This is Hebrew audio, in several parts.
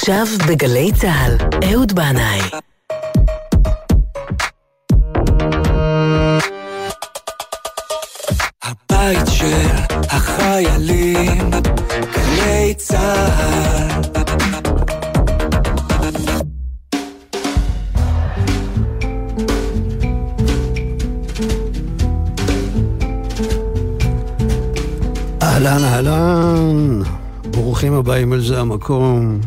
עכשיו בגלי צה"ל, אהוד בנאי. הבית של החיילים, גלי צה"ל. אהלן, אהלן, ברוכים הבאים אל זה המקום.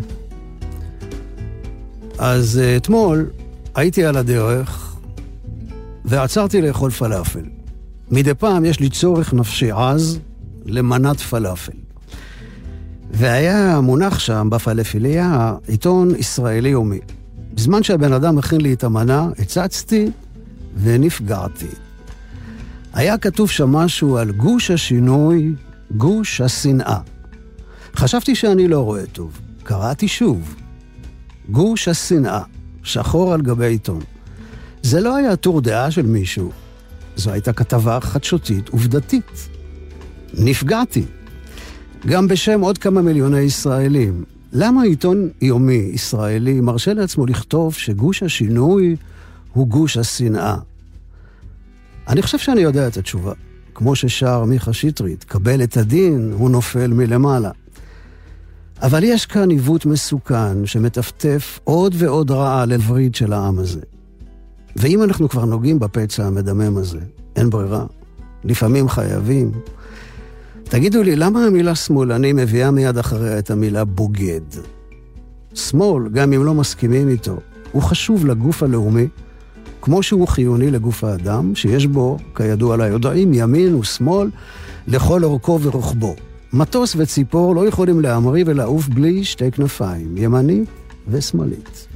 אז uh, אתמול הייתי על הדרך ועצרתי לאכול פלאפל. מדי פעם יש לי צורך נפשי עז למנת פלאפל. והיה מונח שם בפלאפיליה עיתון ישראלי יומי. בזמן שהבן אדם מכין לי את המנה, הצצתי ונפגעתי. היה כתוב שם משהו על גוש השינוי, גוש השנאה. חשבתי שאני לא רואה טוב. קראתי שוב. גוש השנאה, שחור על גבי עיתון. זה לא היה טור דעה של מישהו, זו הייתה כתבה חדשותית עובדתית. נפגעתי. גם בשם עוד כמה מיליוני ישראלים. למה עיתון יומי ישראלי מרשה לעצמו לכתוב שגוש השינוי הוא גוש השנאה? אני חושב שאני יודע את התשובה. כמו ששר מיכה שטרית, קבל את הדין, הוא נופל מלמעלה. אבל יש כאן עיוות מסוכן שמטפטף עוד ועוד רעה על וריד של העם הזה. ואם אנחנו כבר נוגעים בפצע המדמם הזה, אין ברירה. לפעמים חייבים. תגידו לי, למה המילה שמאלני מביאה מיד אחריה את המילה בוגד? שמאל, גם אם לא מסכימים איתו, הוא חשוב לגוף הלאומי, כמו שהוא חיוני לגוף האדם, שיש בו, כידוע ליודעים, ימין ושמאל לכל אורכו ורוחבו. מטוס וציפור לא יכולים להמריא ולעוף בלי שתי כנפיים, ימנית ושמאלית.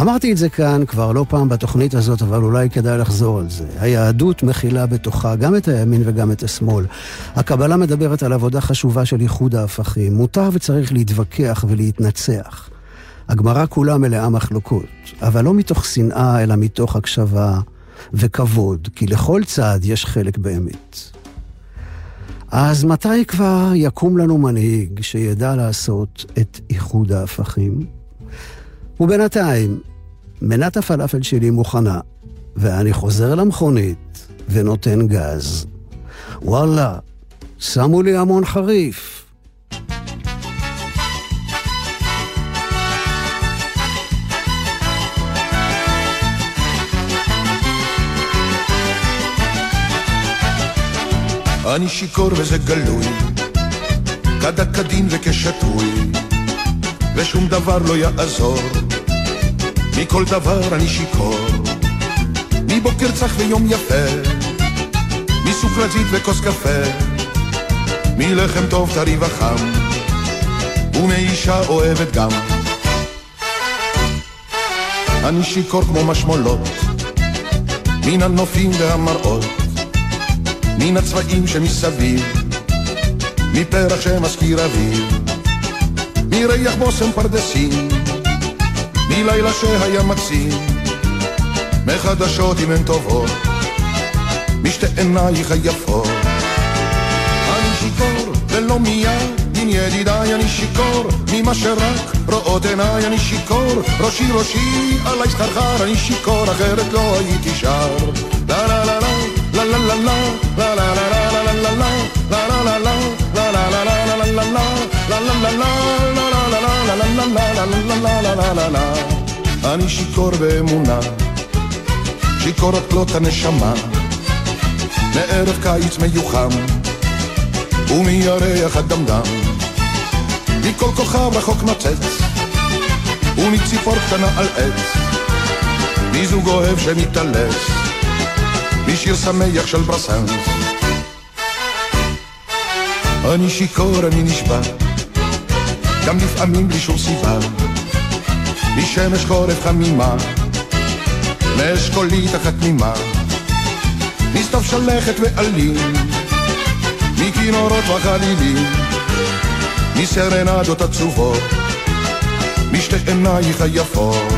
אמרתי את זה כאן כבר לא פעם בתוכנית הזאת, אבל אולי כדאי לחזור על זה. היהדות מכילה בתוכה גם את הימין וגם את השמאל. הקבלה מדברת על עבודה חשובה של איחוד ההפכים. מותר וצריך להתווכח ולהתנצח. הגמרא כולה מלאה מחלוקות, אבל לא מתוך שנאה, אלא מתוך הקשבה וכבוד, כי לכל צעד יש חלק באמת. אז מתי כבר יקום לנו מנהיג שידע לעשות את איחוד ההפכים? ובינתיים, מנת הפלאפל שלי מוכנה, ואני חוזר למכונית ונותן גז. וואלה, שמו לי המון חריף. אני שיכור וזה גלוי, כדת כדין וכשתוי, ושום דבר לא יעזור, מכל דבר אני שיכור, מבוקר צח ויום יפה, מסוכרזית וכוס קפה, מלחם טוב טרי וחם, ומאישה אוהבת גם. אני שיכור כמו משמולות, מן הנופים והמראות, מן הצבעים שמסביב, מפרח שמזכיר אביב, מריח בושם פרדסים, מלילה שהיה מקסים, מחדשות אם הן טובות, משתי עינייך היפות. אני שיכור ולא מיד, עם ידידיי אני שיכור, ממה שרק רואות עיניי אני שיכור, ראשי ראשי עלי סחרחר אני שיכור, אחרת לא הייתי שר. אני שיכור באמונה, שיכור עד כלות הנשמה, מערב קיץ מיוחם, ומירח הדמדם, מכל כוכב רחוק נוצץ, ומציפור קטנה על עץ, מזוג אוהב שמתעלס, משיר שמח של ברסנס. אני שיכור, אני נשבע, גם לפעמים בלי שום סיבה, משמש חורף חמימה, מאשכולית אחת תמימה, מסתיו שלכת ועלים, מכינורות וחלילים, מסרנדות עצובות, משתי עינייך היפות.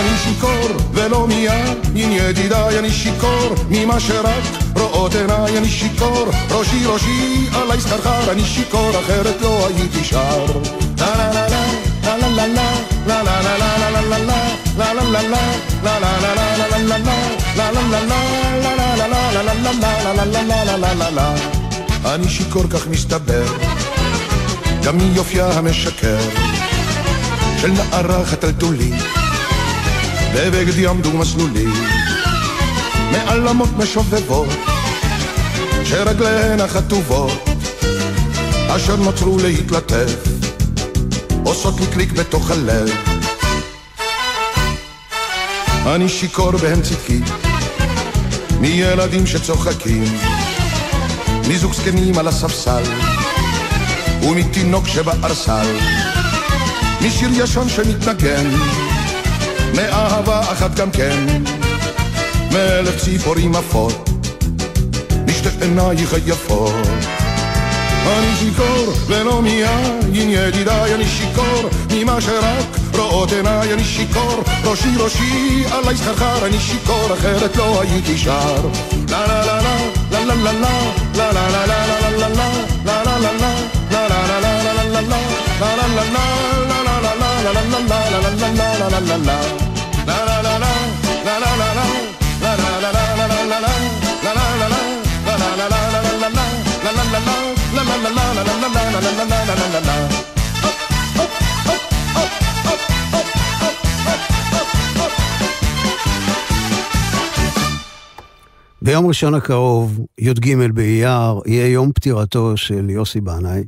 אני שיכור ולא מיד, מן ידידיי אני שיכור, ממה שרק רואות עיניי אני שיכור, ראשי ראשי עלי סחרחר, אני שיכור אחרת לא הייתי שר. אני שיכור כך מסתבר, גם מיופייה המשקר של נערה חטלטולית בבגד ים דו-מסלולי מעל אמות משובבות שרגליהן החטובות אשר נותרו להתלטף עושות לי קליק בתוך הלב. אני שיכור והם צדקי מילדים שצוחקים מזוג זקנים על הספסל ומתינוק שבארסל. משיר ישן שמתנגן מאהבה אחת גם כן מאלף ציפורים עפות משתי עינייך היפות אני שיכור ולא מיין ידידיי אני שיכור ממה שרק רואות עיניי אני שיכור ראשי ראשי עלי סחרחר אני שיכור אחרת לא הייתי שר לה לה לה לה לה לה לה לה לה לה לה לה לה לה לה לה לה ביום ראשון הקרוב, י"ג באייר, יהיה יום פטירתו של יוסי בנאי.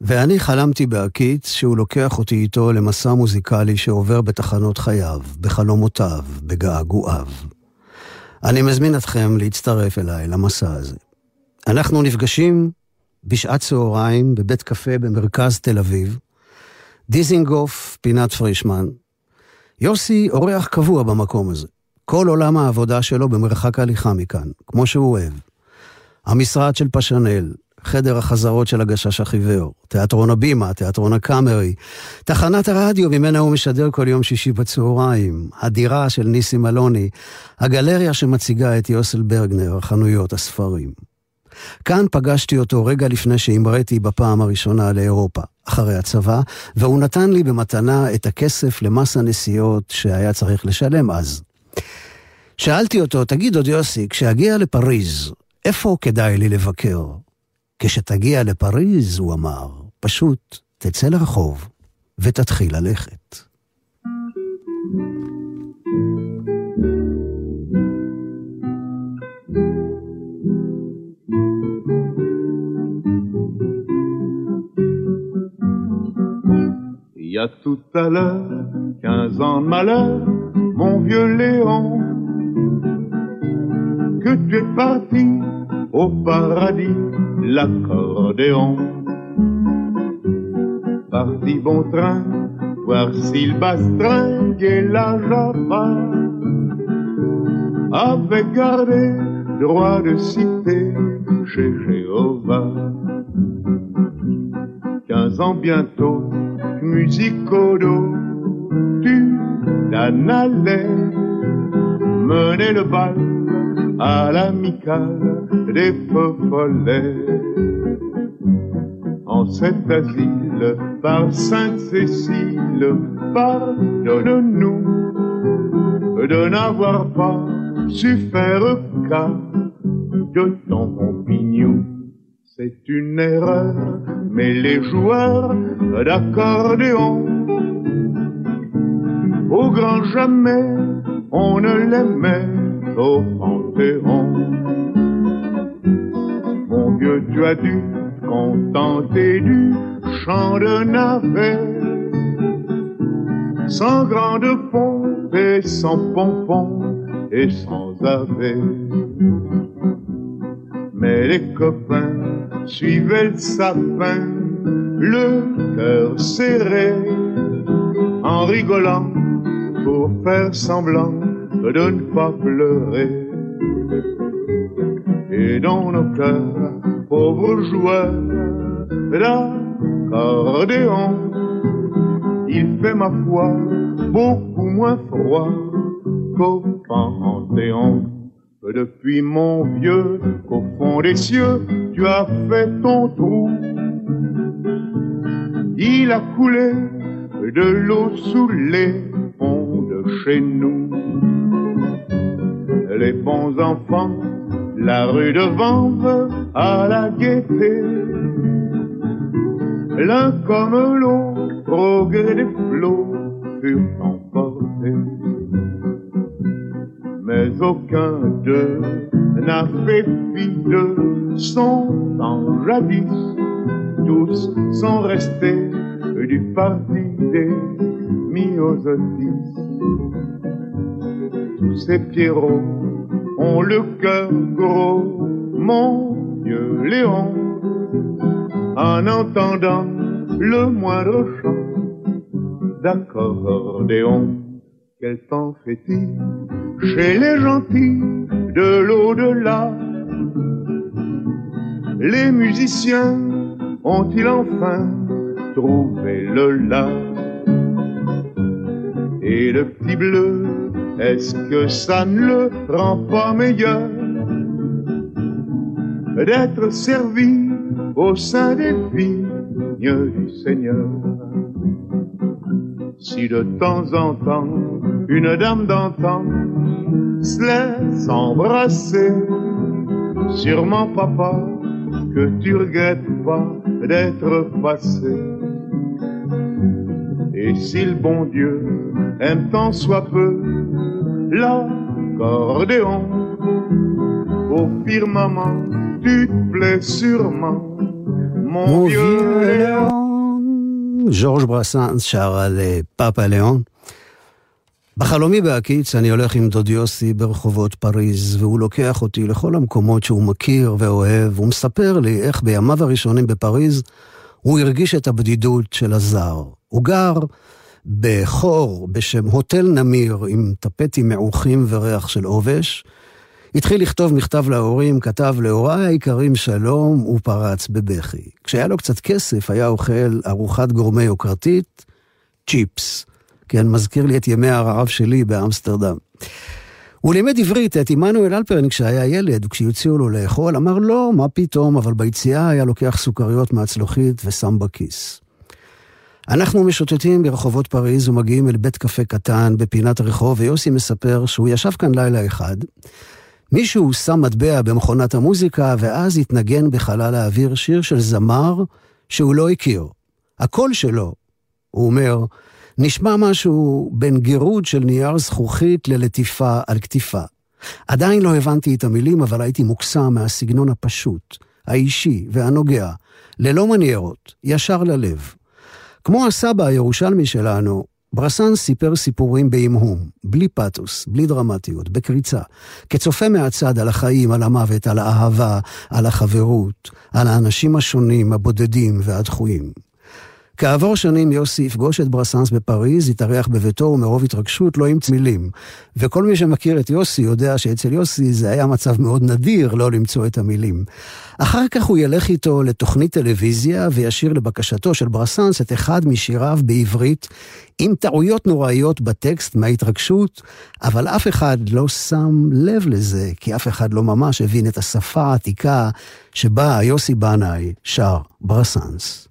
ואני חלמתי בהקיץ שהוא לוקח אותי איתו למסע מוזיקלי שעובר בתחנות חייו, בחלומותיו, בגעגועיו. אני מזמין אתכם להצטרף אליי למסע הזה. אנחנו נפגשים בשעת צהריים בבית קפה במרכז תל אביב. דיזינגוף, פינת פרישמן. יוסי אורח קבוע במקום הזה. כל עולם העבודה שלו במרחק הליכה מכאן, כמו שהוא אוהב. המשרד של פשנל, חדר החזרות של הגשש החיוור, תיאטרון הבימה, תיאטרון הקאמרי, תחנת הרדיו ממנה הוא משדר כל יום שישי בצהריים, הדירה של ניסים אלוני, הגלריה שמציגה את יוסל ברגנר, חנויות הספרים. כאן פגשתי אותו רגע לפני שהמראתי בפעם הראשונה לאירופה, אחרי הצבא, והוא נתן לי במתנה את הכסף למס הנסיעות שהיה צריך לשלם אז. שאלתי אותו, תגיד עוד יוסי, כשאגיע לפריז, איפה כדאי לי לבקר? כשתגיע לפריז, הוא אמר, פשוט תצא לרחוב ותתחיל ללכת. Il y a tout à l'heure, quinze ans de malheur, mon vieux Léon, que tu es parti au paradis, l'accordéon. Parti bon train, voir Sylvastringue et la Java avait gardé droit de citer chez Jéhovah. Quinze ans bientôt, musicodo, tu t'en allais mener le bal à l'amicale des feux follets. En cet asile, par Sainte-Cécile, pardonne-nous de n'avoir pas su faire cas de ton opinion. C'est une erreur, mais les joueurs d'accordéon, au grand jamais, on ne l'aimait au Panthéon. Mon Dieu, tu as dû contenter du chant de navet, sans grande pompe et sans pompon et sans ave. Mais les copains suivaient le sapin, le cœur serré, en rigolant pour faire semblant de ne pas pleurer. Et dans nos cœurs, pauvres joueurs d'accordéon, il fait ma foi beaucoup moins froid qu'au Panthéon. Depuis mon vieux, qu'au fond des cieux, tu as fait ton trou. Il a coulé de l'eau sous les ponts de chez nous. Les bons enfants la rue de Vanves à la gaieté. L'un comme l'autre, au gré des flots, furent emportés. Mais aucun d'eux n'a fait fi son temps jadis. Tous sont restés du parti des myosotis. Tous ces pierrots le cœur gros, mon vieux Léon, en entendant le moindre chant d'accordéon. Quel temps fait-il chez les gentils de l'au-delà? Les musiciens ont-ils enfin trouvé le la Et le petit bleu est-ce que ça ne le rend pas meilleur d'être servi au sein des vignes du Seigneur? Si de temps en temps une dame d'antan se laisse embrasser, sûrement papa que tu regrettes pas d'être passé. Et si le bon Dieu aime tant soit peu l'accordéon. Au firmament, tu te plais sûrement, mon, mon vieux Léon. ז'ורג' ברסנס שר על פאפה ליאון. בחלומי בהקיץ אני הולך עם דוד יוסי ברחובות פריז, והוא לוקח אותי לכל המקומות שהוא מכיר ואוהב, והוא מספר לי איך בימיו הראשונים בפריז הוא הרגיש את הבדידות של הזר. הוא גר בחור בשם הוטל נמיר עם טפטים מעוכים וריח של עובש. התחיל לכתוב מכתב להורים, כתב להוריי היקרים שלום, ופרץ בבכי. כשהיה לו קצת כסף, היה אוכל ארוחת גורמי יוקרתית, צ'יפס. כן, מזכיר לי את ימי הרעב שלי באמסטרדם. הוא לימד עברית את עמנואל אלפרין כשהיה ילד, וכשהציעו לו לאכול, אמר לא, מה פתאום, אבל ביציאה היה לוקח סוכריות מהצלוחית ושם בכיס. אנחנו משוטטים ברחובות פריז ומגיעים אל בית קפה קטן בפינת הרחוב, ויוסי מספר שהוא ישב כאן לילה אחד. מישהו שם מטבע במכונת המוזיקה, ואז התנגן בחלל האוויר שיר של זמר שהוא לא הכיר. הקול שלו, הוא אומר, נשמע משהו בין גירוד של נייר זכוכית ללטיפה על כתיפה. עדיין לא הבנתי את המילים, אבל הייתי מוקסם מהסגנון הפשוט, האישי והנוגע, ללא מניירות, ישר ללב. כמו הסבא הירושלמי שלנו, ברסן סיפר סיפורים בהמהום, בלי פתוס, בלי דרמטיות, בקריצה. כצופה מהצד על החיים, על המוות, על האהבה, על החברות, על האנשים השונים, הבודדים והדחויים. כעבור שנים יוסי יפגוש את ברסנס בפריז, יתארח בביתו ומרוב התרגשות לא ימצא מילים. וכל מי שמכיר את יוסי יודע שאצל יוסי זה היה מצב מאוד נדיר לא למצוא את המילים. אחר כך הוא ילך איתו לתוכנית טלוויזיה וישיר לבקשתו של ברסנס את אחד משיריו בעברית, עם טעויות נוראיות בטקסט מההתרגשות, אבל אף אחד לא שם לב לזה, כי אף אחד לא ממש הבין את השפה העתיקה שבה יוסי בנאי שר ברסנס.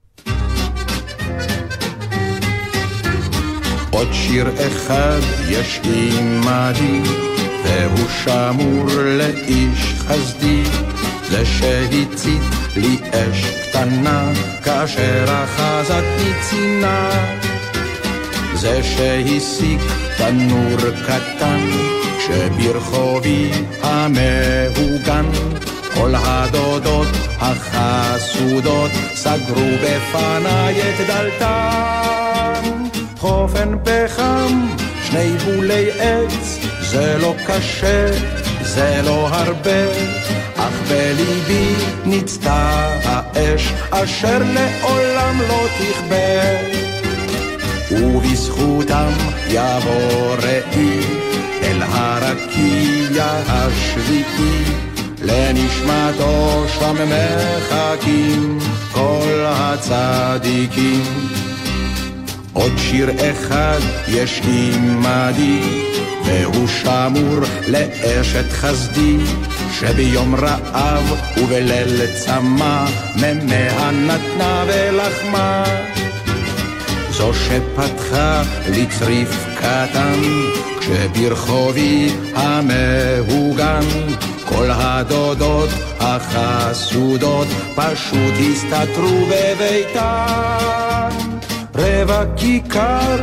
עוד שיר אחד יש עימדי, והוא שמור לאיש חסדי, זה שהצית לי אש קטנה, כאשר אחזתי צינה. זה שהסיק תנור קטן, שברחובי המהוגן, כל הדודות החסודות סגרו בפניי את דלתן. חופן פחם, שני בולי עץ, זה לא קשה, זה לא הרבה, אך בליבי ניצתה האש, אשר לעולם לא תכבה. ובזכותם יבוא ראי אל הרקיע השביעי, לנשמתו שם מחכים כל הצדיקים. עוד שיר אחד יש עימדי, והוא שמור לאשת חסדי, שביום רעב ובליל צמא, ממאה נתנה ולחמה. זו שפתחה לי צריף קטן, כשברחובי המהוגן כל הדודות החסודות פשוט הסתתרו בביתן. רבע כיכר,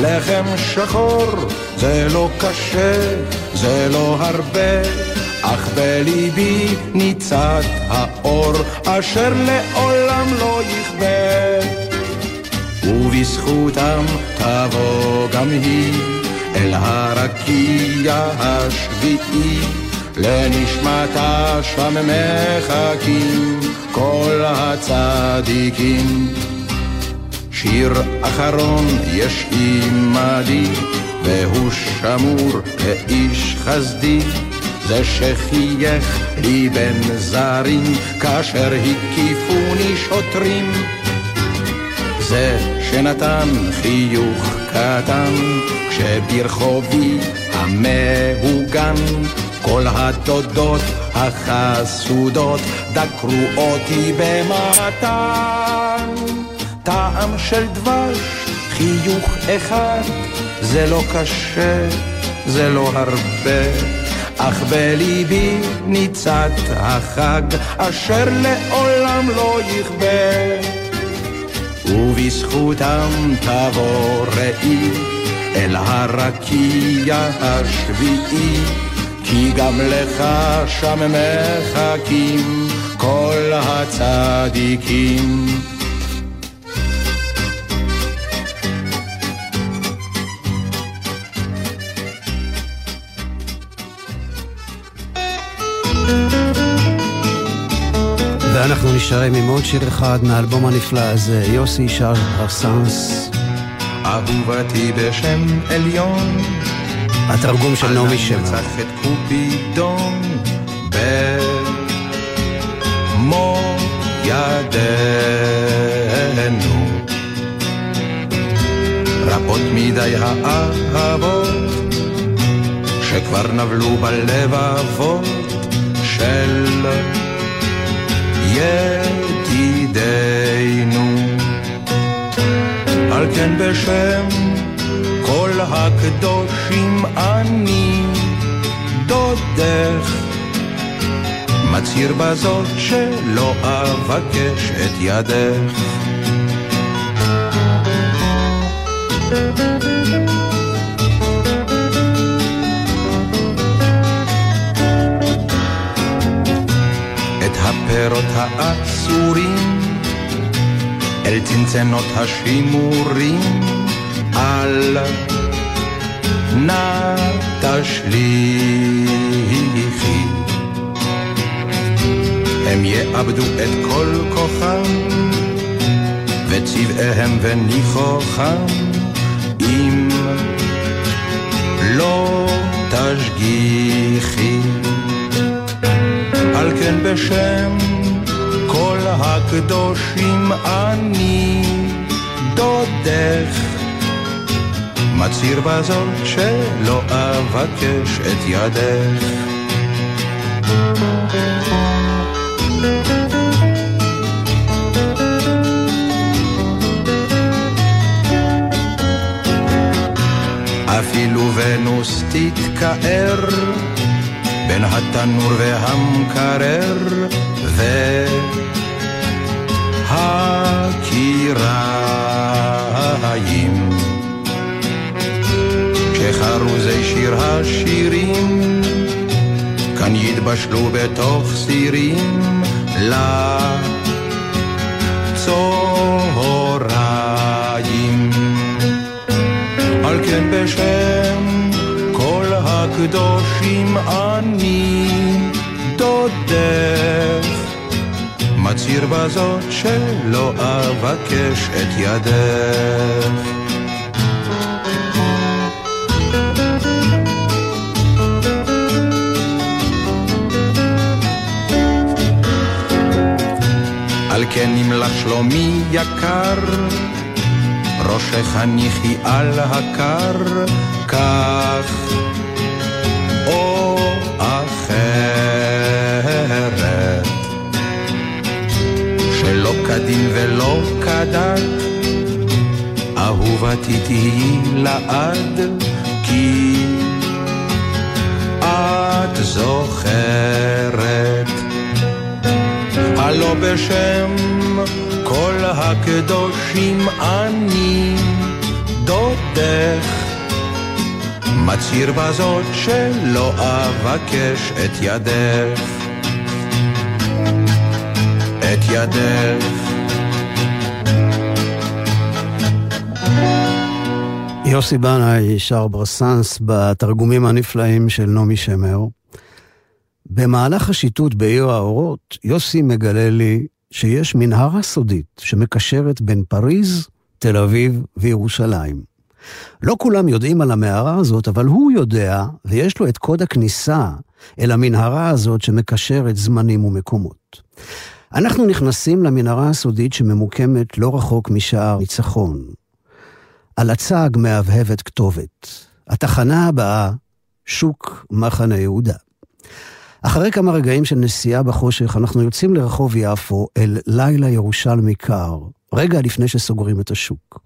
לחם שחור, זה לא קשה, זה לא הרבה, אך בליבי ניצת האור, אשר לעולם לא יכבה. ובזכותם תבוא גם היא אל הרקיע השביעי. לנשמתה שם מחכים כל הצדיקים. שיר אחרון יש עימדי, והוא שמור לאיש חסדי, זה שחייך לי בין זרים, כאשר הקיפוני שוטרים. זה שנתן חיוך קטן, כשברחובי המהוגן כל התודות החסודות דקרו אותי במתן. טעם של דבש, חיוך אחד, זה לא קשה, זה לא הרבה, אך בליבי ניצת החג, אשר לעולם לא יכבה. ובזכותם תבוא ראי אל הרקיע השביעי. כי גם לך שם מחכים כל הצדיקים. ואנחנו נשארים עם עוד שיר אחד מהאלבום הנפלא הזה, יוסי שר הרסנס. אהובתי בשם עליון התרגום של נעמי שמר. נרצח את קופידון במו ידינו. רבות מדי האהבות שכבר נבלו בלבבות של ידידינו. על כן בשם כל הקדושים אני דודך מצהיר בזאת שלא אבקש את ידך את הפירות האסורים אל צנצנות השימורים אל נא תשליכי. הם יאבדו את כל כוחם, וצבעיהם וניחוחם, אם לא תשגיחי. על כן בשם כל הקדושים אני דודך מצהיר בזאת שלא אבקש את ידך. אפילו ונוס תתקער בין התנור והמקרר והקיריים. כשחרוזי שיר השירים כאן יתבשלו בתוך סירים לצהריים. על כן בשם הקדושים אני דודך מצהיר בזאת שלא אבקש את ידך. על כן נמלא שלומי יקר, ראשך ניחי על הקר, כך אחרת. שלא כדין ולא כדת, אהובתי תהיי לעד, כי את זוכרת. הלא בשם כל הקדושים אני דודך. מצהיר בזאת שלא אבקש את ידך. את ידך. יוסי בנאי שר ברסנס בתרגומים הנפלאים של נעמי שמר. במהלך השיטוט בעיר האורות, יוסי מגלה לי שיש מנהרה סודית שמקשרת בין פריז, תל אביב וירושלים. לא כולם יודעים על המערה הזאת, אבל הוא יודע, ויש לו את קוד הכניסה אל המנהרה הזאת שמקשרת זמנים ומקומות. אנחנו נכנסים למנהרה הסודית שממוקמת לא רחוק משער ניצחון. על הצג מהבהבת כתובת. התחנה הבאה, שוק מחנה יהודה. אחרי כמה רגעים של נסיעה בחושך, אנחנו יוצאים לרחוב יפו אל לילה ירושלמי קר, רגע לפני שסוגרים את השוק.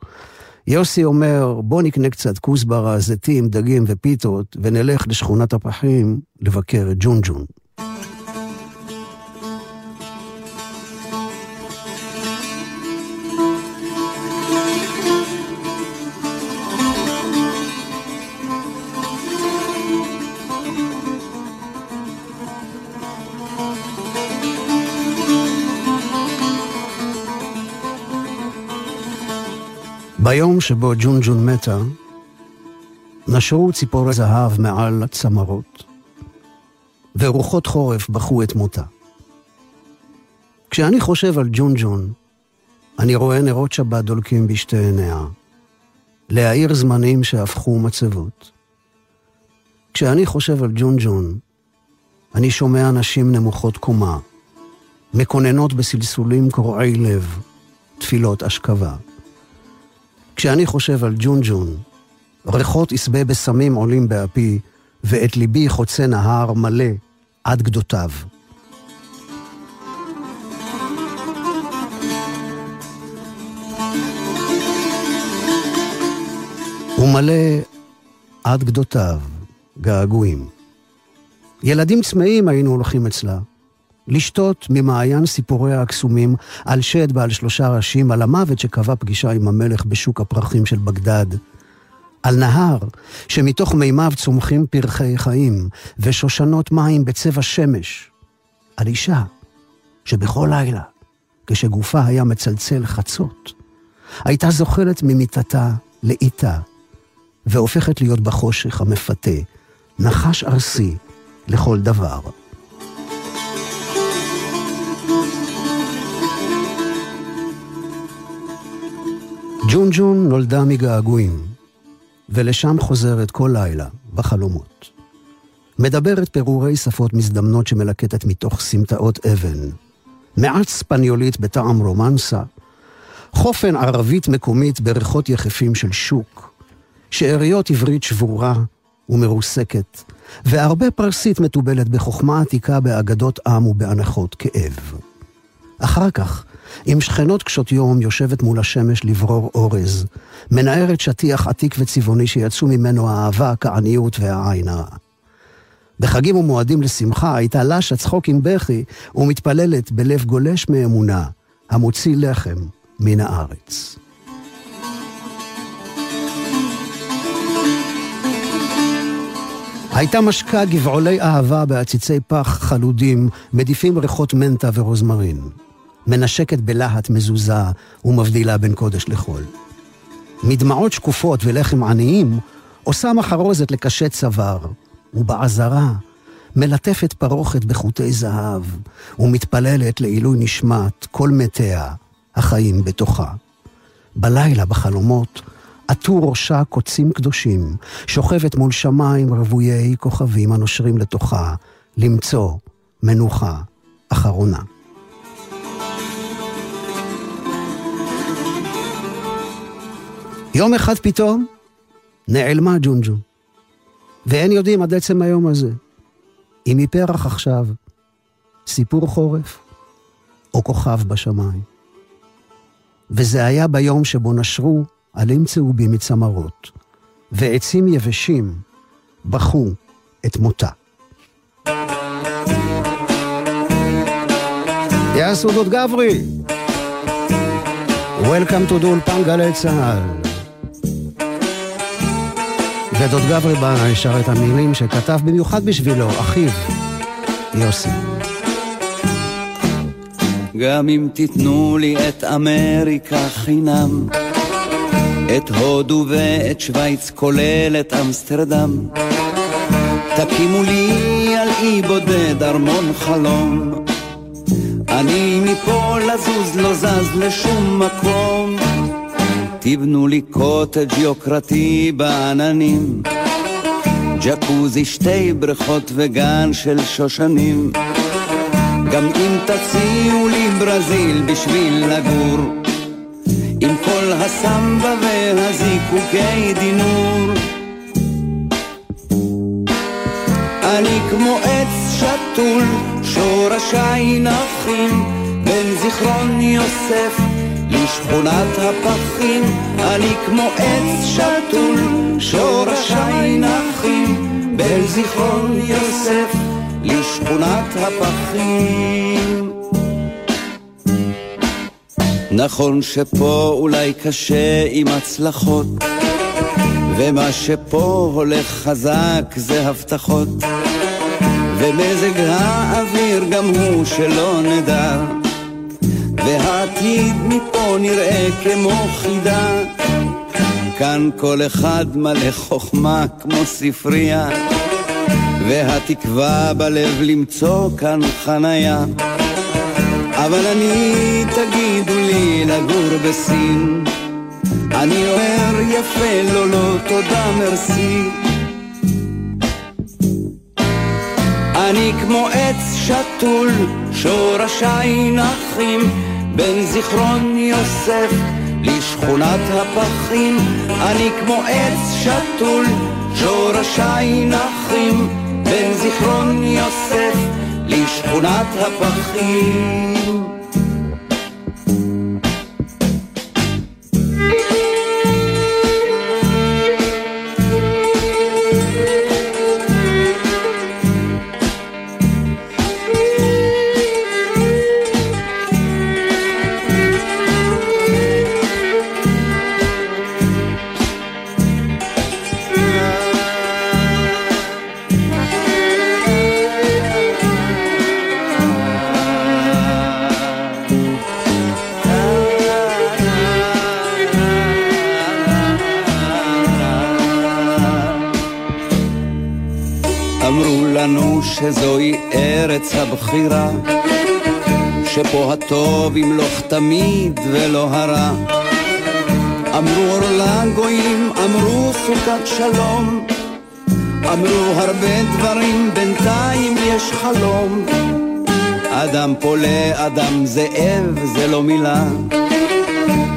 יוסי אומר, בוא נקנה קצת כוסברה, זיתים, דגים ופיתות, ונלך לשכונת הפחים לבקר את ג'ונג'ון. ביום שבו ג'ונג'ון מתה, נשרו ציפורי זהב מעל הצמרות, ורוחות חורף בכו את מותה. כשאני חושב על ג'ונג'ון, אני רואה נרות שבת דולקים בשתי עיניה, להאיר זמנים שהפכו מצבות. כשאני חושב על ג'ונג'ון, אני שומע נשים נמוכות קומה, מקוננות בסלסולים קורעי לב, תפילות אשכבה. כשאני חושב על ג'ונג'ון, ריחות עשבי בסמים עולים באפי, ואת ליבי חוצה נהר מלא עד גדותיו. ומלא עד גדותיו, געגועים. ילדים צמאים היינו הולכים אצלה, לשתות ממעיין סיפוריה הקסומים על שד בעל שלושה ראשים, על המוות שקבע פגישה עם המלך בשוק הפרחים של בגדד. על נהר שמתוך מימיו צומחים פרחי חיים ושושנות מים בצבע שמש. על אישה שבכל לילה, כשגופה היה מצלצל חצות, הייתה זוחלת ממיטתה לאיתה, והופכת להיות בחושך המפתה, נחש ארסי לכל דבר. ג'ונג'ון נולדה מגעגועים, ולשם חוזרת כל לילה, בחלומות. מדברת פירורי שפות מזדמנות שמלקטת מתוך סמטאות אבן. מעט ספניולית בטעם רומנסה, חופן ערבית מקומית בריחות יחפים של שוק, שאריות עברית שבורה ומרוסקת, והרבה פרסית מתובלת בחוכמה עתיקה באגדות עם ובהנחות כאב. אחר כך, עם שכנות קשות יום יושבת מול השמש לברור אורז, מנערת שטיח עתיק וצבעוני שיצאו ממנו האהבה, העניות והעין הרע. בחגים ומועדים לשמחה הייתה לשה צחוק עם בכי ומתפללת בלב גולש מאמונה, המוציא לחם מן הארץ. הייתה משקה גבעולי אהבה בעציצי פח חלודים, מדיפים ריחות מנטה ורוזמרין. מנשקת בלהט מזוזה ומבדילה בין קודש לחול. מדמעות שקופות ולחם עניים עושה מחרוזת לקשת צוואר, ובעזרה מלטפת פרוכת בחוטי זהב, ומתפללת לעילוי נשמת כל מתיה החיים בתוכה. בלילה בחלומות עטו ראשה קוצים קדושים, שוכבת מול שמיים רוויי כוכבים הנושרים לתוכה, למצוא מנוחה אחרונה. יום אחד פתאום נעלמה ג'ונג'ו, ואין יודעים עד עצם היום הזה אם היא פרח עכשיו, סיפור חורף או כוכב בשמיים. וזה היה ביום שבו נשרו עלים צהובים מצמרות, ועצים יבשים בכו את מותה. יעשו דוד גברי! Welcome to אולפן גלי צה"ל. ודוד גברי בא שר את המילים שכתב במיוחד בשבילו, אחיו, יוסי. גם אם תיתנו לי את אמריקה חינם, את הודו ואת שווייץ כולל את אמסטרדם, תקימו לי על אי בודד ארמון חלום. אני מפה לזוז לא זז לשום מקום. תבנו לי קוטג' יוקרתי בעננים, ג'קוזי שתי בריכות וגן של שושנים. גם אם תציעו לי ברזיל בשביל לגור, עם כל הסמבה והזיקוקי דינור. אני כמו עץ שתול, שורשיי נחים, בין זיכרון יוסף לשכונת הפחים. אני כמו עץ שתול, שורשיי נחים, בין זיכרון יוסף לשכונת הפחים. נכון שפה אולי קשה עם הצלחות, ומה שפה הולך חזק זה הבטחות, ומזג האוויר גם הוא שלא נדע, והעתיד מפה נראה כמו חידה. כאן כל אחד מלא חוכמה כמו ספרייה. והתקווה בלב למצוא כאן חניה. אבל אני, תגידו לי, לגור בסין. אני אומר יפה, לא, לא, תודה, מרסי. אני כמו עץ שתול, שורשיי נחים, בין זיכרון יוסף לשכונת הפחים. אני כמו עץ שתול, שורשיי נחים, בין זיכרון יוסף לשכונת הפחים. הבחירה, שפה הטוב ימלוך תמיד ולא הרע. אמרו אור לגויים, אמרו סוכת שלום, אמרו הרבה דברים, בינתיים יש חלום. אדם פה לאדם זאב זה לא מילה,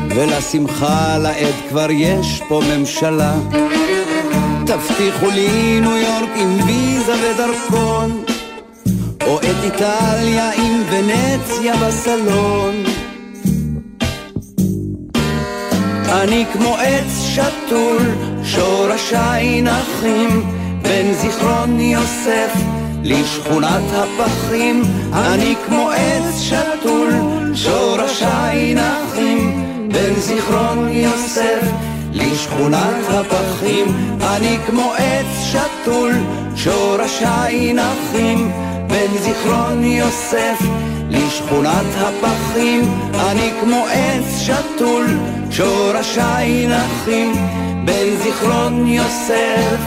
ולשמחה לעד כבר יש פה ממשלה. תבטיחו לי ניו יורק עם ויזה ודרכון, או את איטליה עם ונציה בסלון. אני כמו עץ שתול, שורשיי נחים, בין זיכרון יוסף לשכונת הפחים. אני כמו עץ שתול, שורשיי נחים, בין זיכרון יוסף לשכונת הפחים, אני כמו עץ שתול, שורשיי נחים, בין זיכרון יוסף לשכונת הפחים, אני כמו עץ שתול, שורשיי נחים, בין זיכרון יוסף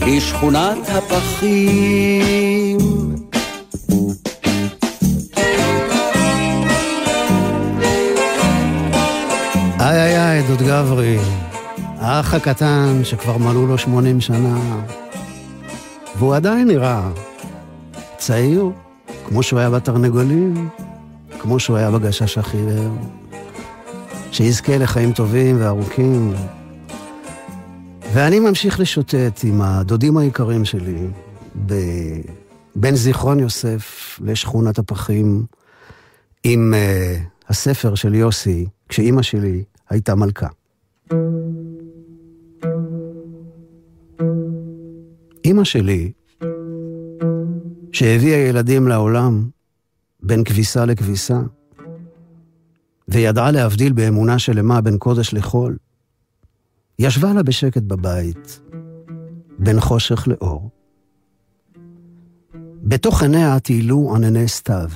לשכונת הפחים. איי איי איי, דוד גברי, האח הקטן שכבר מלאו לו 80 שנה, והוא עדיין נראה צעיר, כמו שהוא היה בתרנגולים, כמו שהוא היה בגשש החיוור. שיזכה לחיים טובים וארוכים. ואני ממשיך לשוטט עם הדודים היקרים שלי. בין זיכרון יוסף לשכונת הפחים, עם uh, הספר של יוסי, כשאימא שלי הייתה מלכה. אמא שלי, שהביאה ילדים לעולם בין כביסה לכביסה, וידעה להבדיל באמונה שלמה בין קודש לחול, ישבה לה בשקט בבית, בין חושך לאור. בתוך עיניה טיילו ענני סתיו,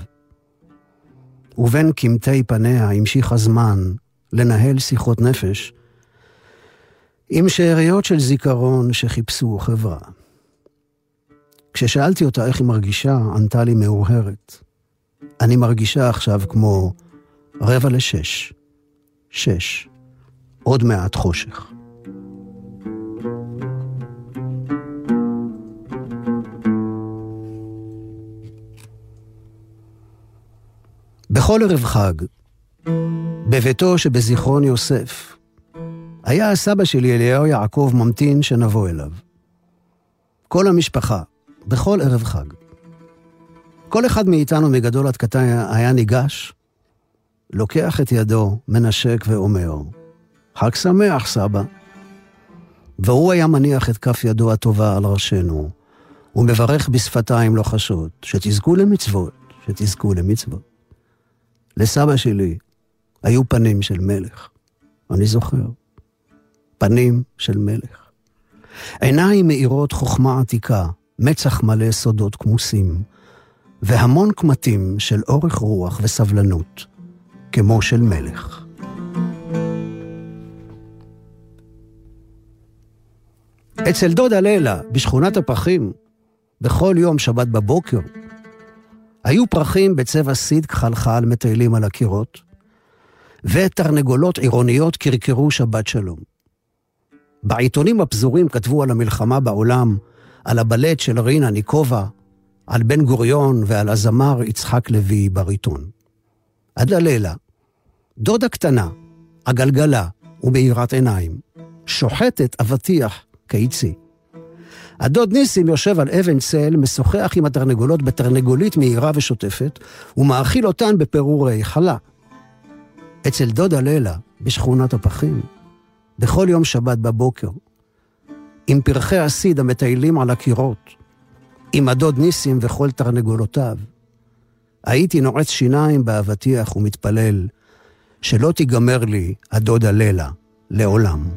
ובין קמטי פניה המשיך הזמן לנהל שיחות נפש עם שאריות של זיכרון שחיפשו חברה. כששאלתי אותה איך היא מרגישה, ענתה לי מאוהרת. אני מרגישה עכשיו כמו רבע לשש. שש. עוד מעט חושך. בכל ערב חג, בביתו שבזיכרון יוסף, היה הסבא שלי אליהו יעקב ממתין שנבוא אליו. כל המשפחה, בכל ערב חג. כל אחד מאיתנו מגדול עד קטן היה ניגש, לוקח את ידו, מנשק ואומר, חג שמח, סבא. והוא היה מניח את כף ידו הטובה על ראשנו, ומברך בשפתיים לוחשות, שתזכו למצוות, שתזכו למצוות. לסבא שלי היו פנים של מלך, אני זוכר. פנים של מלך. עיניים מאירות חוכמה עתיקה, מצח מלא סודות כמוסים, והמון קמטים של אורך רוח וסבלנות, כמו של מלך. אצל דודה לילה, בשכונת הפחים, בכל יום שבת בבוקר, היו פרחים בצבע סיד כחלחל מטיילים על הקירות, ותרנגולות עירוניות קרקרו שבת שלום. בעיתונים הפזורים כתבו על המלחמה בעולם, על הבלט של רינה ניקובה, על בן גוריון ועל הזמר יצחק לוי בריטון. עד ללילה, דודה קטנה, עגלגלה ומאירת עיניים, שוחטת אבטיח קיצי. הדוד ניסים יושב על אבן צל, משוחח עם התרנגולות בתרנגולית מהירה ושוטפת, ומאכיל אותן בפירורי חלה. אצל דודה לילה, בשכונת הפחים, בכל יום שבת בבוקר, עם פרחי הסיד המטיילים על הקירות, עם הדוד ניסים וכל תרנגולותיו. הייתי נועץ שיניים באבטיח ומתפלל שלא תיגמר לי הדוד הלילה לעולם.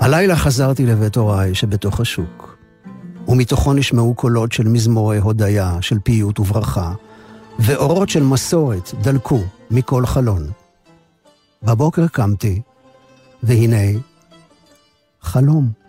הלילה חזרתי לבית הוריי שבתוך השוק, ומתוכו נשמעו קולות של מזמורי הודיה, של פיוט וברכה, ואורות של מסורת דלקו מכל חלון. בבוקר קמתי, והנה, חלום.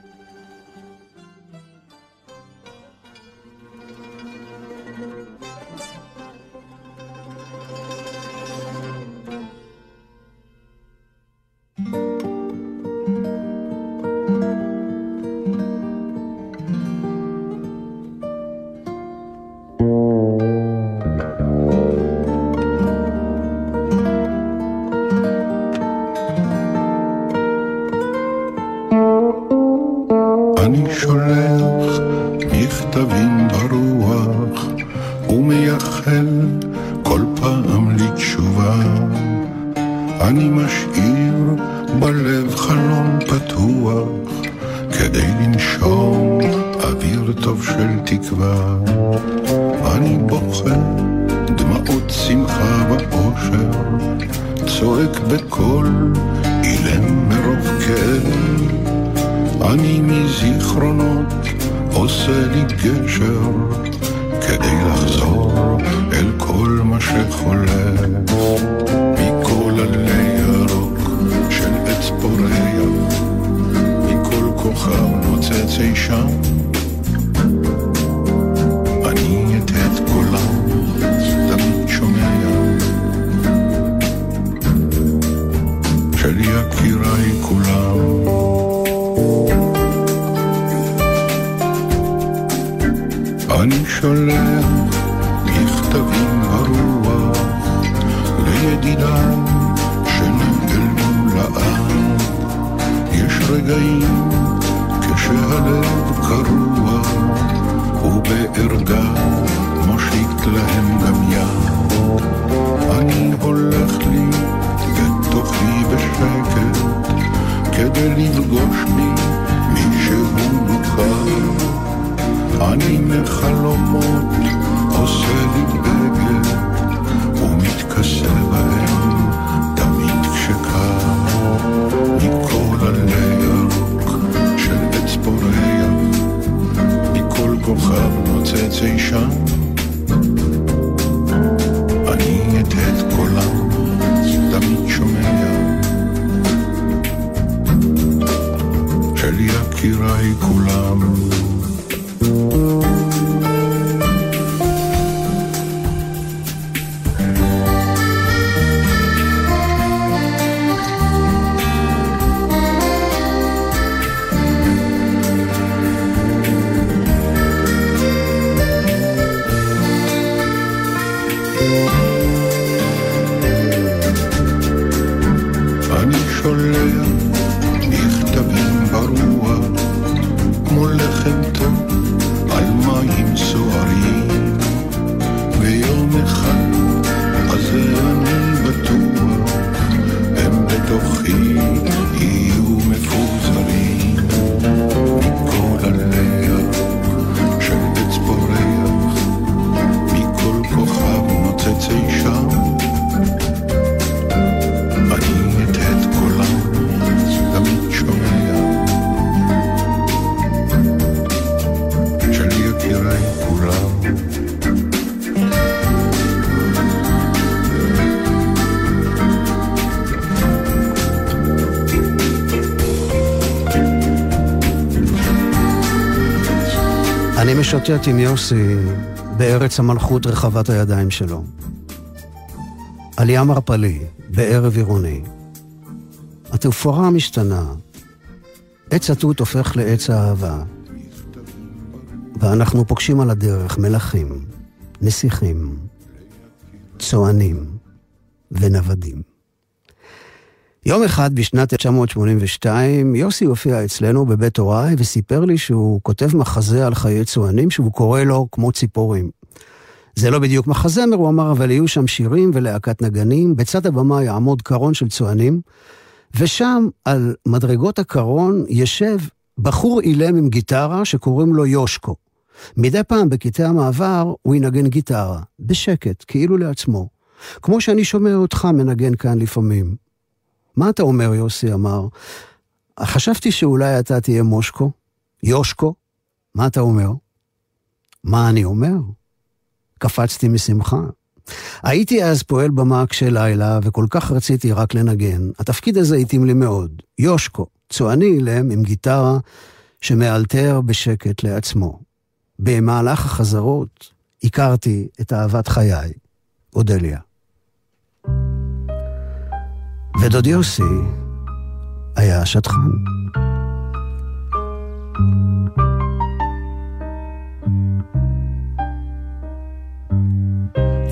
more. אני משוטט עם יוסי בארץ המלכות רחבת הידיים שלו. עלייה מרפלי, בערב עירוני. התפאורה משתנה. עץ התות הופך לעץ האהבה. ואנחנו פוגשים על הדרך מלכים, נסיכים, צוענים ונוודים. יום אחד בשנת 1982, יוסי הופיע אצלנו בבית הוריי וסיפר לי שהוא כותב מחזה על חיי צוענים שהוא קורא לו כמו ציפורים. זה לא בדיוק מחזמר, הוא אמר, אבל יהיו שם שירים ולהקת נגנים, בצד הבמה יעמוד קרון של צוענים, ושם, על מדרגות הקרון, ישב בחור אילם עם גיטרה שקוראים לו יושקו. מדי פעם בקטעי המעבר הוא ינגן גיטרה, בשקט, כאילו לעצמו. כמו שאני שומע אותך מנגן כאן לפעמים. מה אתה אומר, יוסי אמר? חשבתי שאולי אתה תהיה מושקו, יושקו. מה אתה אומר? מה אני אומר? קפצתי משמחה. הייתי אז פועל במה קשה לילה, וכל כך רציתי רק לנגן. התפקיד הזה התאים לי מאוד. יושקו, צועני אילם עם גיטרה שמאלתר בשקט לעצמו. במהלך החזרות הכרתי את אהבת חיי, אודליה. ודוד יוסי היה שטחן.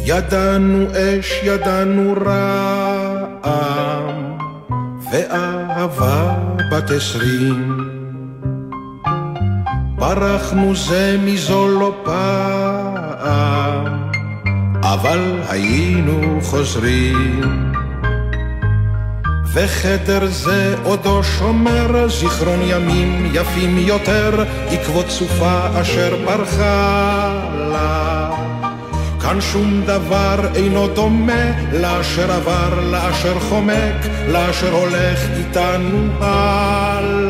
ידענו אש, ידענו רעם, ואהבה בת עשרים. ברחנו זה מזו לא פעם, אבל היינו חוזרים. וחדר זה עודו שומר זיכרון ימים יפים יותר, עקבות סופה אשר ברחה לה. כאן שום דבר אינו דומה לאשר עבר, לאשר חומק, לאשר הולך איתנו הלאה.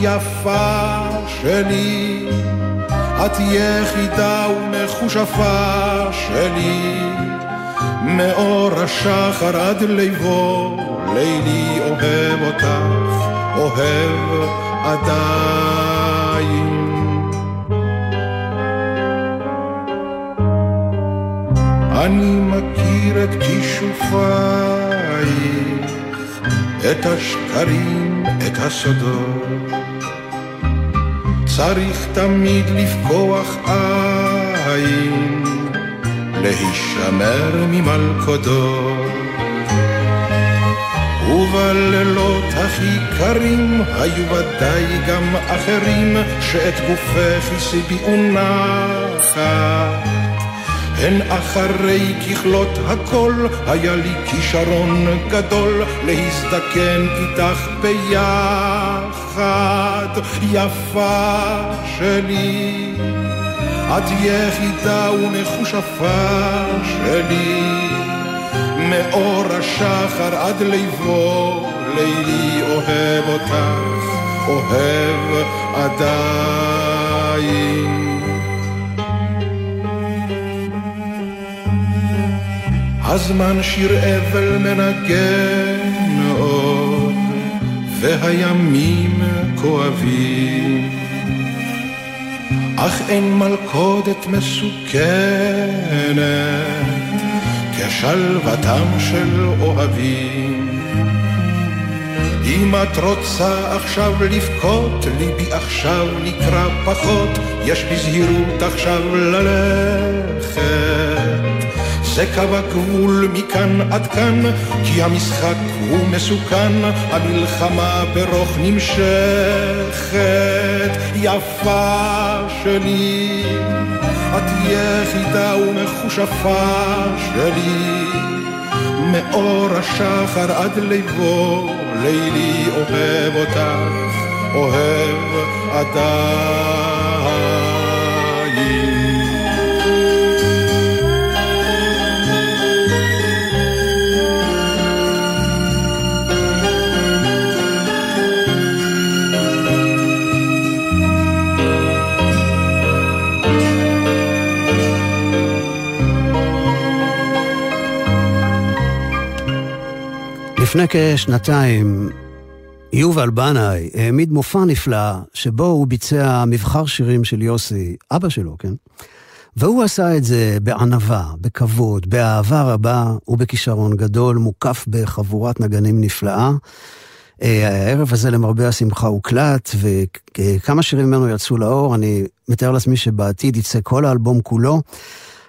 יפה שלי, את יחידה ומחושפה שלי. מאור השחר עד ליבו, לילי אוהב אותך, אוהב עדיין. אני מכיר את כישופייך, את השקרים, את הסודות. צריך תמיד לפקוח עין, להישמר ממלכודות. ובלילות הכי קרים היו ודאי גם אחרים שאת גופך השביעו נחת. הן אחרי ככלות הכל, היה לי כישרון גדול להזדקן איתך ביחד, יפה שלי. את יחידה ומכושפה שלי, מאור השחר עד ליבו, לילי אוהב אותך, אוהב עדיין. הזמן שיר אבל מנגן עוד, והימים כואבים. אך אין מלכודת מסוכנת כשלוותם של אוהבים. אם את רוצה עכשיו לבכות, ליבי עכשיו נקרא פחות, יש בזהירות עכשיו ללכת. זה קו הגבול מכאן עד כאן, כי המשחק הוא מסוכן, המלחמה ברוך נמשכת. יפה שלי, את יחידה ומכושפה שלי, מאור השחר עד ליבו, לילי אוהב אותך, אוהב עדיין. לפני כשנתיים יובל בנאי העמיד מופע נפלא, שבו הוא ביצע מבחר שירים של יוסי, אבא שלו, כן? והוא עשה את זה בענווה, בכבוד, באהבה רבה ובכישרון גדול, מוקף בחבורת נגנים נפלאה. אה, הערב הזה למרבה השמחה הוקלט, וכמה שירים ממנו יצאו לאור, אני מתאר לעצמי שבעתיד יצא כל האלבום כולו.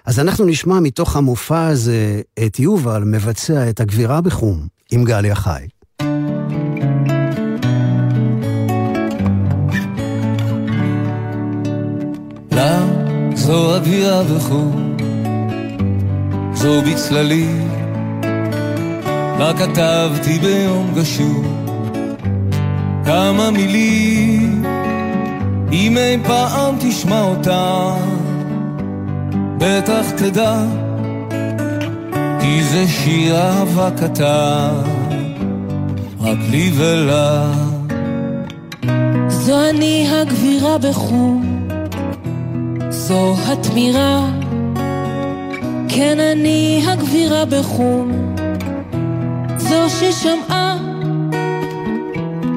אז אנחנו נשמע מתוך המופע הזה את יובל מבצע את הגבירה בחום עם גליה חי. זו אווירה בחום, זו בצללי, לה כתבתי ביום גשור כמה מילים, אם אי פעם תשמע אותה, בטח תדע, כי זה שיר אהבה קטן, רק לי ולה. זו אני הגבירה בחום, זו התמירה, כן אני הגבירה בחום, זו ששמעה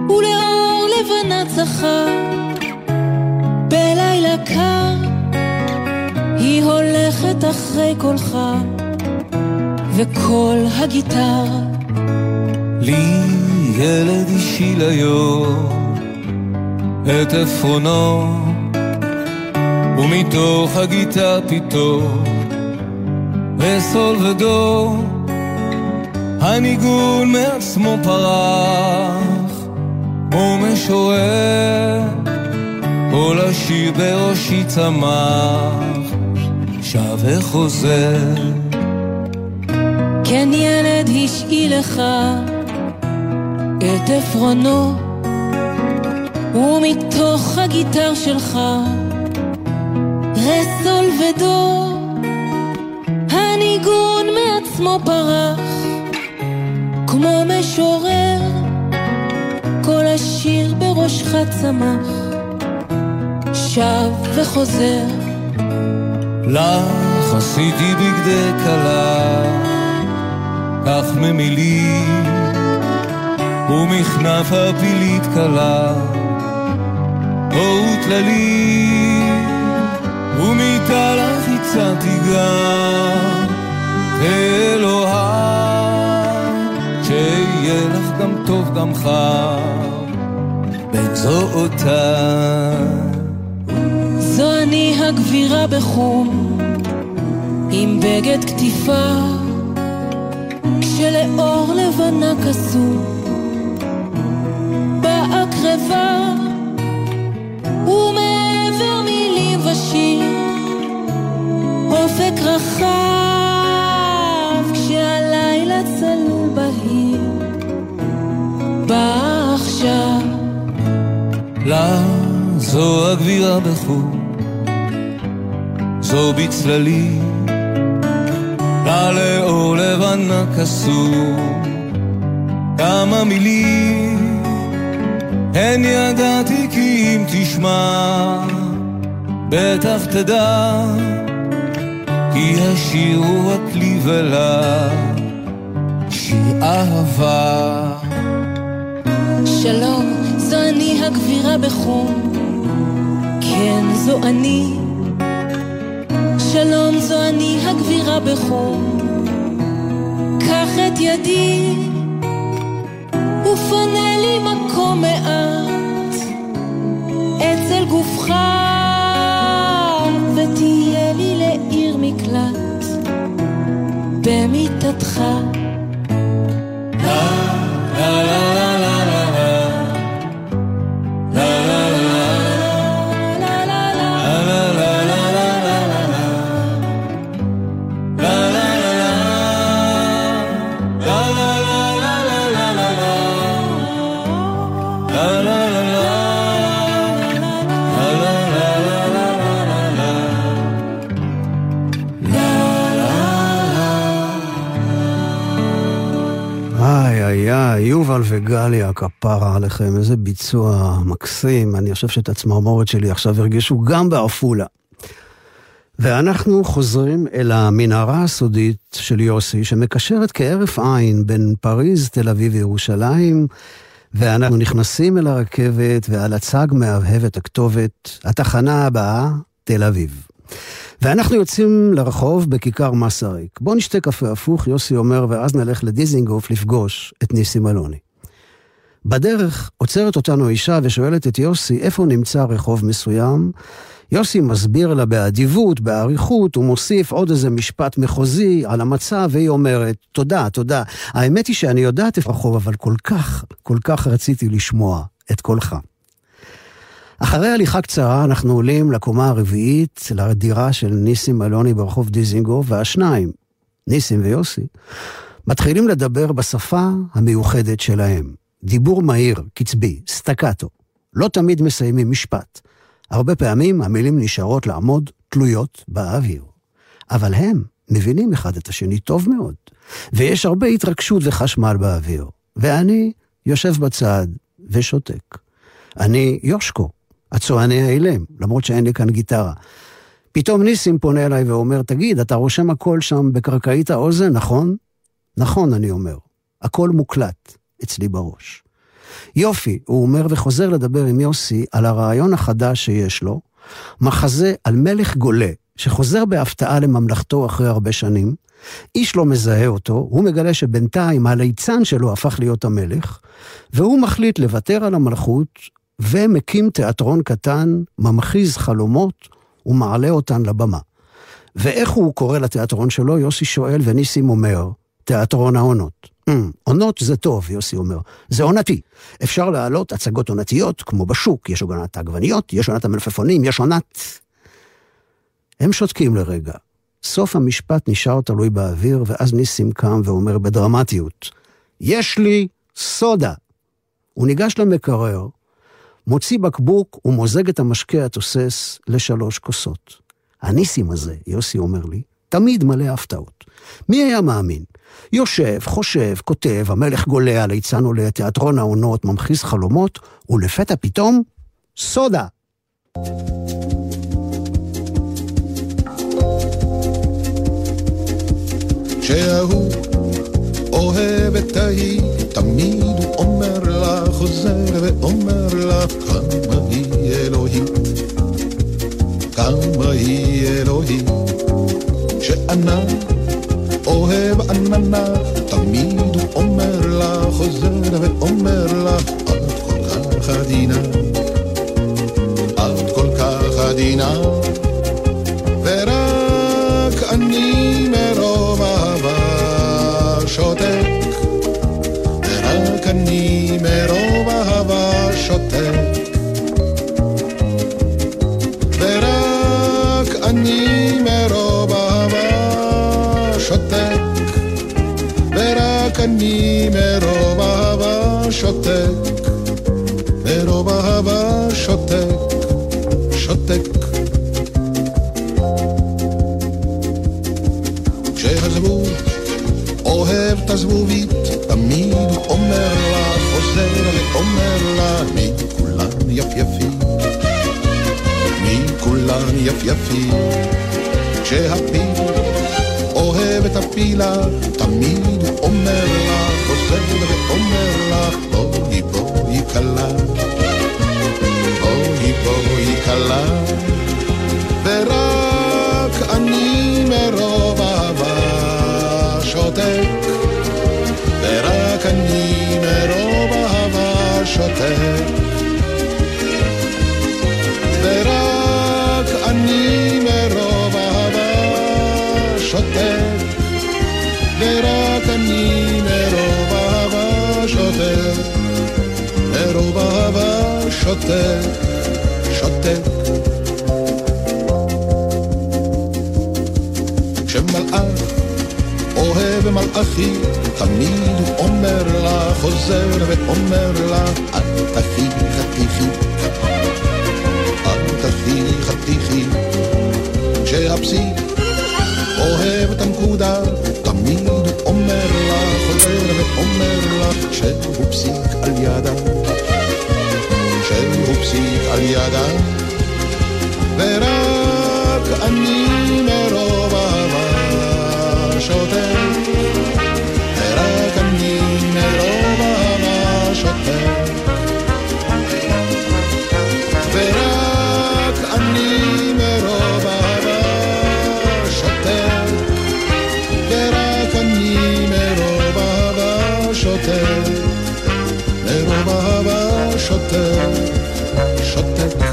ולאור לבנה צחה בלילה קר היא הולכת אחרי קולך וקול הגיטרה לי ילד אישי ליום את עפרונו ומתוך הגיטר פתאום וסול ודו הניגון מעצמו פרח כמו משורר כל השיר בראשי צמח שב וחוזר. כן ילד השאיל לך את עפרונו ומתוך הגיטר שלך רסול ודו הניגון מעצמו פרח כמו משורר כל השיר בראשך צמח. שב וחוזר לך עשיתי בגדי כלה כך ממילים ומכנף הפילית קלה אור טללי ומיטה לך הצעתי גם אלוהי שיהיה לך גם טוב גם חם בין זו אותה אני הגבירה בחום עם בגד כתיפה כשלאור לבנה כסו באה קרבה ומעבר מילים ושיר אופק רחב כשהלילה צלול בהיר באה עכשיו. לה זו הגבירה בחום זו בצללים לה לאור לבנה קסום כמה מילים. הן ידעתי כי אם תשמע בטח תדע. כי השיר הוא רק לי ולה שיר אהבה. שלום, זו אני הגבירה בחום. כן, זו אני. הגבירה בחום. קח את ידי ופנה לי מקום מעט אצל גופך ותהיה לי לעיר מקלט במיטתך. איי יובל וגליה, כפרה עליכם, איזה ביצוע מקסים. אני חושב שאת הצמרמורת שלי עכשיו הרגישו גם בעפולה. ואנחנו חוזרים אל המנהרה הסודית של יוסי, שמקשרת כהרף עין בין פריז, תל אביב וירושלים, ואנחנו נכנסים אל הרכבת, ועל הצג מהבהבת הכתובת, התחנה הבאה, תל אביב. ואנחנו יוצאים לרחוב בכיכר מסריק. בוא נשתה קפה הפוך, יוסי אומר, ואז נלך לדיזינגוף לפגוש את ניסים אלוני. בדרך עוצרת אותנו אישה ושואלת את יוסי איפה נמצא רחוב מסוים. יוסי מסביר לה באדיבות, באריכות, הוא מוסיף עוד איזה משפט מחוזי על המצב, והיא אומרת, תודה, תודה. האמת היא שאני יודעת איפה הרחוב, אבל כל כך, כל כך רציתי לשמוע את קולך. אחרי הליכה קצרה אנחנו עולים לקומה הרביעית, לדירה של ניסים אלוני ברחוב דיזינגוף, והשניים, ניסים ויוסי, מתחילים לדבר בשפה המיוחדת שלהם. דיבור מהיר, קצבי, סטקטו. לא תמיד מסיימים משפט. הרבה פעמים המילים נשארות לעמוד תלויות באוויר. אבל הם מבינים אחד את השני טוב מאוד, ויש הרבה התרגשות וחשמל באוויר. ואני יושב בצד ושותק. אני יושקו, הצועני האילם, למרות שאין לי כאן גיטרה. פתאום ניסים פונה אליי ואומר, תגיד, אתה רושם הכל שם בקרקעית האוזן, נכון? נכון, אני אומר. הכל מוקלט אצלי בראש. יופי, הוא אומר וחוזר לדבר עם יוסי על הרעיון החדש שיש לו, מחזה על מלך גולה, שחוזר בהפתעה לממלכתו אחרי הרבה שנים, איש לא מזהה אותו, הוא מגלה שבינתיים הליצן שלו הפך להיות המלך, והוא מחליט לוותר על המלכות, ומקים תיאטרון קטן, ממחיז חלומות, ומעלה אותן לבמה. ואיך הוא קורא לתיאטרון שלו? יוסי שואל, וניסים אומר, תיאטרון העונות. Mm, עונות זה טוב, יוסי אומר. זה עונתי. אפשר להעלות הצגות עונתיות, כמו בשוק, יש עונת העגבניות, יש עונת המלפפונים, יש עונת... הם שותקים לרגע. סוף המשפט נשאר תלוי באוויר, ואז ניסים קם ואומר בדרמטיות, יש לי סודה. הוא ניגש למקרר, מוציא בקבוק ומוזג את המשקה התוסס לשלוש כוסות. הניסים הזה, יוסי אומר לי, תמיד מלא הפתעות. מי היה מאמין? יושב, חושב, כותב, המלך גולה, הליצן עולה, תיאטרון העונות, ממחיז חלומות, ולפתע פתאום, סודה. שההוא אוהב את ההיא, תמיד כמה היא יפייפים, כשהפיל אוהב את הפילה, תמיד אומר לה, חוזר ואומר לה, בואי בואי כלה, בואי בואי כלה, ורק אני מרוב אהבה שותק, ורק אני מרוב אהבה שותק. שותק, ורק אני מרוב אהבה שותק, מרוב אהבה שותק, שותק. כשמלאך אוהב מלאכי, תמיד הוא אומר לה, חוזר ואומר לה, אל תחי חתיכי. אל תחי חתיכי, כשהפסיק לה, חוזר ואומר לה, שהוא פסיק על ידה, שהוא פסיק על ידה, ורק אני מרוב אהבה שותק, Thank you.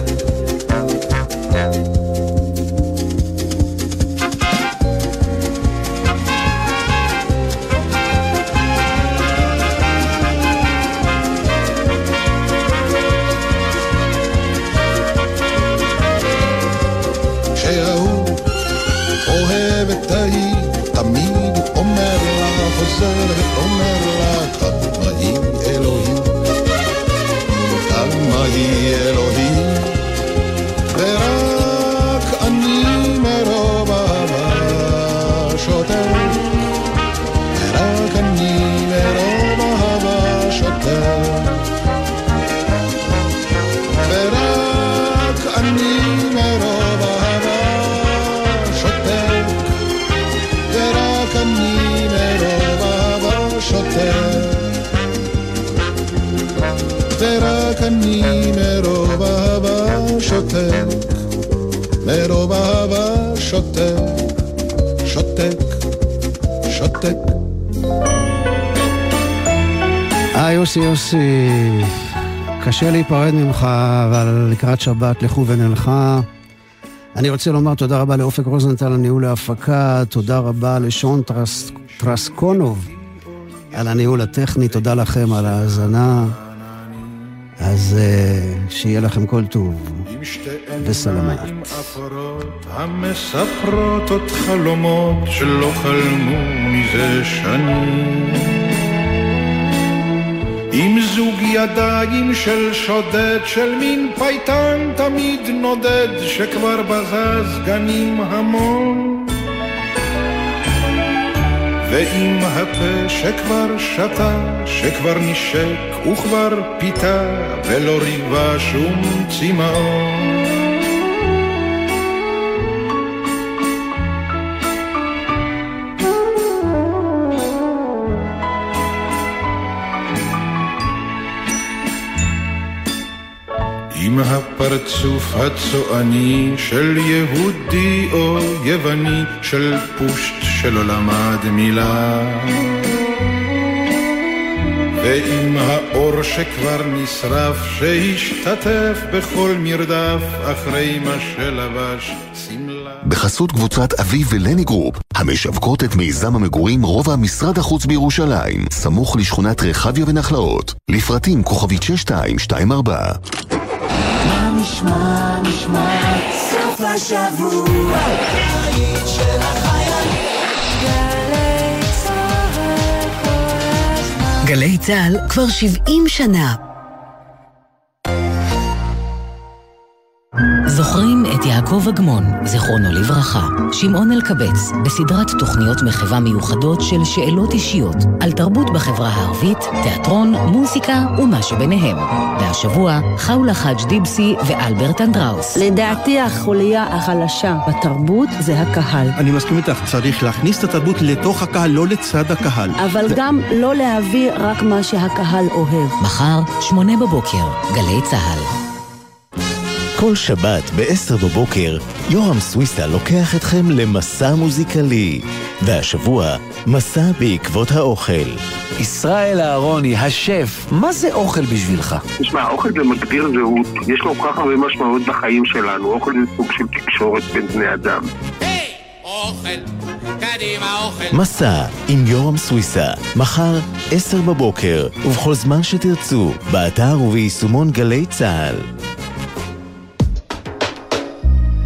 שותק, ורק אני מרוב אהבה שותק. ורק אני מרוב אהבה שותק, ורק אני מרוב אהבה שותק, ורק אני מרוב אהבה שותק, מרוב אהבה שותק, שותק, שותק. אה, יוסי, יוסי, קשה להיפרד ממך, אבל לקראת שבת לכו ונלכה. אני רוצה לומר תודה רבה לאופק רוזנטל על ניהול ההפקה, תודה רבה לשון טרס, טרסקונוב על הניהול הטכני, תודה לכם על ההאזנה. אז uh, שיהיה לכם כל טוב, וסלמת. המספרות עוד חלומות שלא חלמו מזה שנים. עם זוג ידיים של שודד, של מין פייטן תמיד נודד, שכבר בזז גנים המון. ועם הפה שכבר שתה, שכבר נשק וכבר פיתה, ולא ריבה שום צמאון. הפרצוף הצועני של יהודי או יווני, של פושט שלא למד מילה. ועם האור שכבר נשרף, שהשתתף בכל מרדף, אחרי מה שלבש. בחסות קבוצת אביב ולני גרופ, המשווקות את מיזם המגורים רובע משרד החוץ בירושלים, סמוך לשכונת רחביה ונחלאות. לפרטים כוכבית 6224 מה נשמע, נשמע, סוף השבוע, הבית של החיילים. גלי צה"ל כבר 70 שנה. זוכרים את יעקב אגמון, זיכרונו לברכה, שמעון אלקבץ, בסדרת תוכניות מחווה מיוחדות של שאלות אישיות על תרבות בחברה הערבית, תיאטרון, מוזיקה ומה שביניהם. והשבוע, חאולה חאג' דיבסי ואלברט אנדראוס. לדעתי החוליה החלשה בתרבות זה הקהל. אני מסכים איתך, צריך להכניס את התרבות לתוך הקהל, לא לצד הקהל. אבל גם לא להביא רק מה שהקהל אוהב. מחר, שמונה בבוקר, גלי צה"ל. כל שבת ב-10 בבוקר, יורם סוויסה לוקח אתכם למסע מוזיקלי. והשבוע, מסע בעקבות האוכל. ישראל אהרוני, השף, מה זה אוכל בשבילך? תשמע, אוכל זה מגדיר זהות, יש לו כל כך הרבה משמעות בחיים שלנו, אוכל זה סוג של תקשורת בין בני אדם. אוכל, קדימה אוכל. מסע עם יורם סוויסה, מחר, 10 בבוקר, ובכל זמן שתרצו, באתר וביישומון גלי צה"ל.